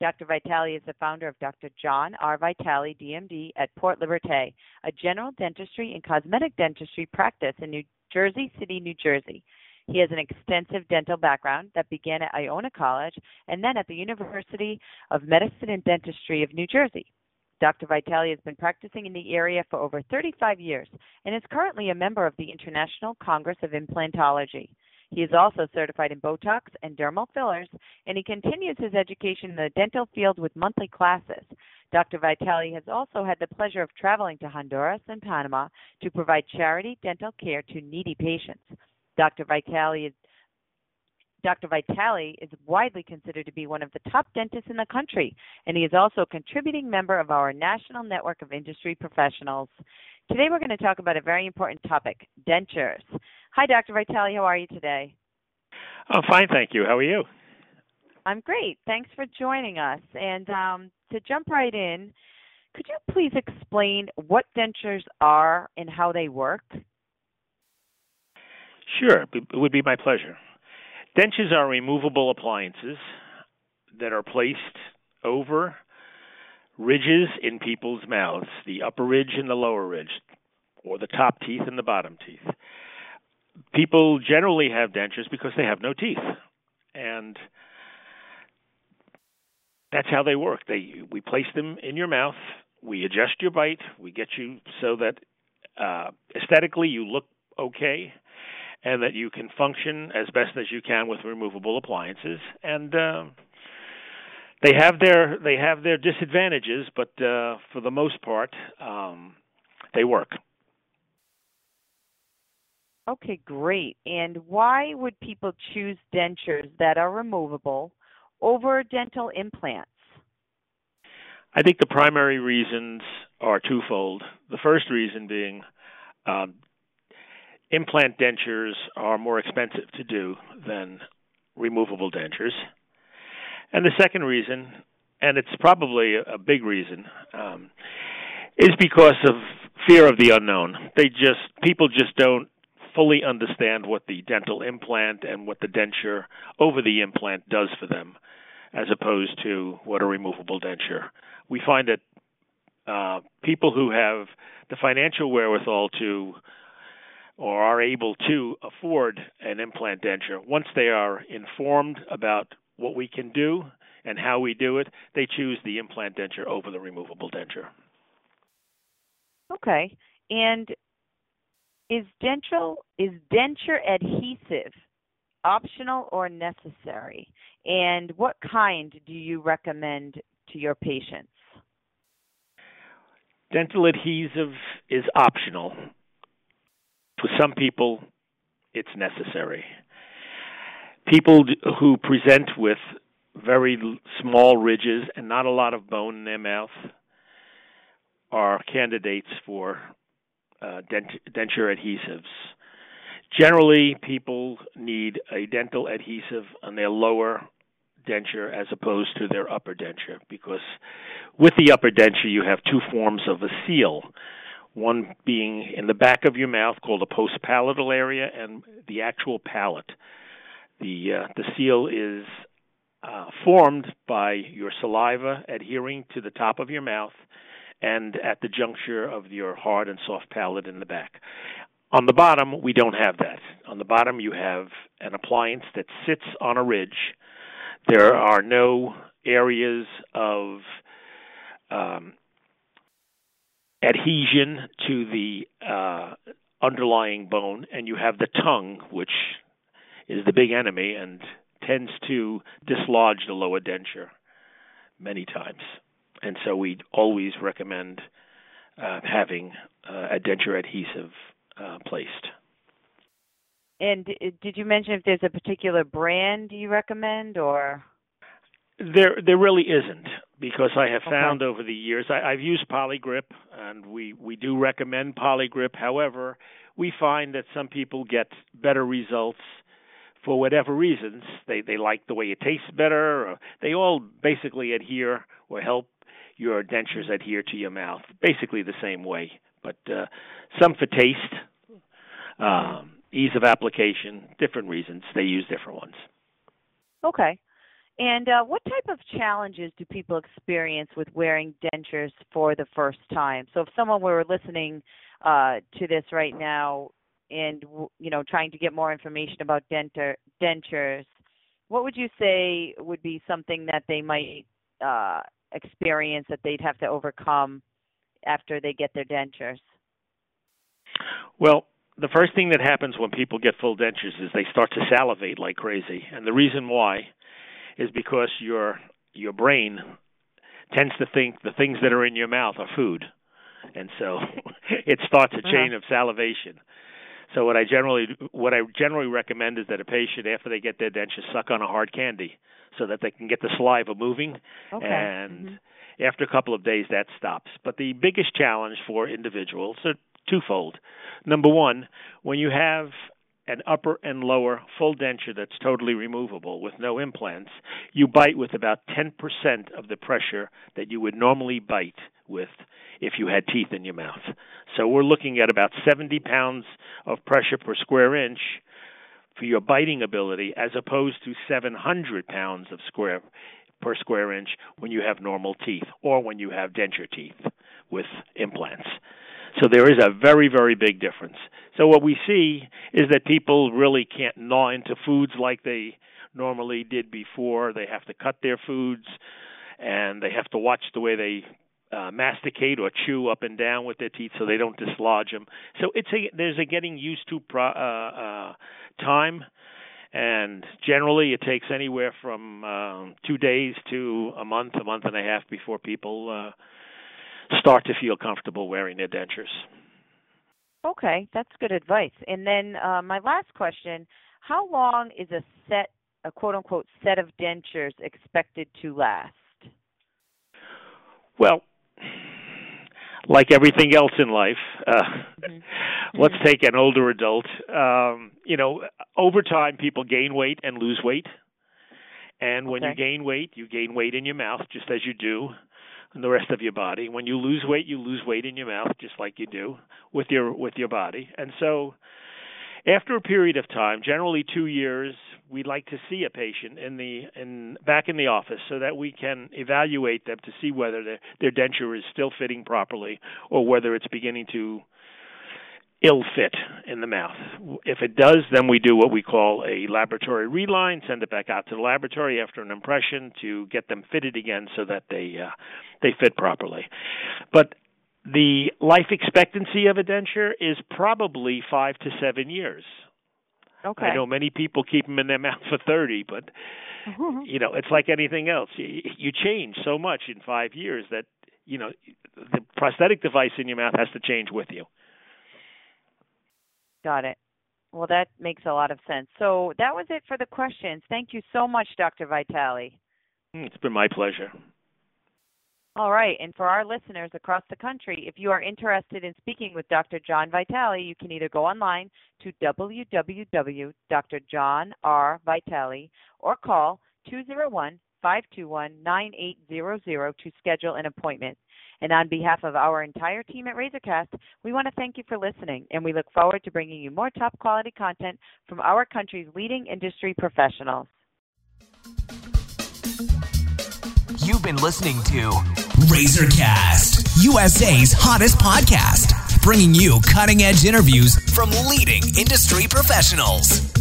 Dr. Vitale is the founder of Dr. John R. Vitale, DMD, at Port Liberté, a general dentistry and cosmetic dentistry practice in New Jersey City, New Jersey. He has an extensive dental background that began at Iona College and then at the University of Medicine and Dentistry of New Jersey. Dr. Vitale has been practicing in the area for over 35 years and is currently a member of the International Congress of Implantology. He is also certified in Botox and dermal fillers, and he continues his education in the dental field with monthly classes. Dr. Vitale has also had the pleasure of traveling to Honduras and Panama to provide charity dental care to needy patients. Dr. Vitale is Dr. Vitale is widely considered to be one of the top dentists in the country, and he is also a contributing member of our national network of industry professionals. Today, we're going to talk about a very important topic dentures. Hi, Dr. Vitale. How are you today? I'm fine, thank you. How are you? I'm great. Thanks for joining us. And um, to jump right in, could you please explain what dentures are and how they work? Sure, it would be my pleasure. Dentures are removable appliances that are placed over ridges in people's mouths, the upper ridge and the lower ridge, or the top teeth and the bottom teeth people generally have dentures because they have no teeth, and that's how they work. They we place them in your mouth, we adjust your bite, we get you so that uh, aesthetically you look okay, and that you can function as best as you can with removable appliances, and uh, they have their they have their disadvantages, but uh, for the most part, um, they work. Okay, great. And why would people choose dentures that are removable over dental implants? I think the primary reasons are twofold. The first reason being um, implant dentures are more expensive to do than removable dentures. And the second reason, and it's probably a big reason, um, is because of fear of the unknown. They just people just don't fully understand what the dental implant and what the denture over the implant does for them, as opposed to what a removable denture. We find that uh, people who have the financial wherewithal to or are able to afford an implant denture, once they are informed about what we can do and how we do it, they choose the implant denture over the removable denture. Okay. And is dental is denture adhesive optional or necessary? And what kind do you recommend to your patients? Dental adhesive is optional. For some people, it's necessary. People who present with very small ridges and not a lot of bone in their mouth are candidates for uh, dent- denture adhesives. Generally, people need a dental adhesive on their lower denture as opposed to their upper denture because with the upper denture you have two forms of a seal one being in the back of your mouth called the postpalatal area and the actual palate the uh, the seal is uh, formed by your saliva adhering to the top of your mouth and at the juncture of your hard and soft palate in the back. On the bottom, we don't have that. On the bottom, you have an appliance that sits on a ridge. There are no areas of um, adhesion to the uh, underlying bone, and you have the tongue, which is the big enemy and tends to dislodge the lower denture many times and so we always recommend uh, having uh, a denture adhesive uh, placed. And did you mention if there's a particular brand you recommend, or? There, there really isn't because I have found okay. over the years I, I've used Poligrip and we we do recommend Poligrip. However, we find that some people get better results for whatever reasons. They they like the way it tastes better. Or they all basically adhere or help your dentures adhere to your mouth, basically the same way. But uh, some for taste, um, ease of application, different reasons. They use different ones. Okay. And uh, what type of challenges do people experience with wearing dentures for the first time? So, if someone were listening uh, to this right now and you know trying to get more information about dentures, what would you say would be something that they might uh, experience that they'd have to overcome after they get their dentures? Well, the first thing that happens when people get full dentures is they start to salivate like crazy, and the reason why is because your your brain tends to think the things that are in your mouth are food, and so it starts a chain uh-huh. of salivation. So what I generally what I generally recommend is that a patient after they get their dentures suck on a hard candy so that they can get the saliva moving okay. and mm-hmm. after a couple of days that stops. But the biggest challenge for individuals are twofold. Number 1, when you have an upper and lower full denture that's totally removable with no implants, you bite with about 10% of the pressure that you would normally bite with if you had teeth in your mouth. So we're looking at about 70 pounds of pressure per square inch for your biting ability as opposed to 700 pounds of square per square inch when you have normal teeth or when you have denture teeth with implants. So there is a very, very big difference. So what we see is that people really can't gnaw into foods like they normally did before. They have to cut their foods, and they have to watch the way they uh, masticate or chew up and down with their teeth so they don't dislodge them. So it's a there's a getting used to pro, uh, uh, time, and generally it takes anywhere from uh, two days to a month, a month and a half before people. Uh, start to feel comfortable wearing their dentures. Okay, that's good advice. And then uh, my last question: How long is a set, a quote unquote set of dentures expected to last? Well, like everything else in life, uh, mm-hmm. let's take an older adult. Um, you know, over time, people gain weight and lose weight. And when okay. you gain weight, you gain weight in your mouth, just as you do and the rest of your body. When you lose weight, you lose weight in your mouth, just like you do with your with your body. And so, after a period of time, generally two years, we'd like to see a patient in the in back in the office so that we can evaluate them to see whether their their denture is still fitting properly or whether it's beginning to ill fit in the mouth. If it does, then we do what we call a laboratory reline, send it back out to the laboratory after an impression to get them fitted again so that they uh, they fit properly. But the life expectancy of a denture is probably 5 to 7 years. Okay. I know many people keep them in their mouth for 30, but mm-hmm. you know, it's like anything else. You, you change so much in 5 years that you know the prosthetic device in your mouth has to change with you. Got it. Well, that makes a lot of sense. So that was it for the questions. Thank you so much, Dr. Vitale. Hmm, it's been my pleasure. All right. And for our listeners across the country, if you are interested in speaking with Dr. John Vitale, you can either go online to www.drjohnrvitale or call 201 521 9800 to schedule an appointment. And on behalf of our entire team at Razorcast, we want to thank you for listening, and we look forward to bringing you more top quality content from our country's leading industry professionals. You've been listening to Razorcast, USA's hottest podcast, bringing you cutting edge interviews from leading industry professionals.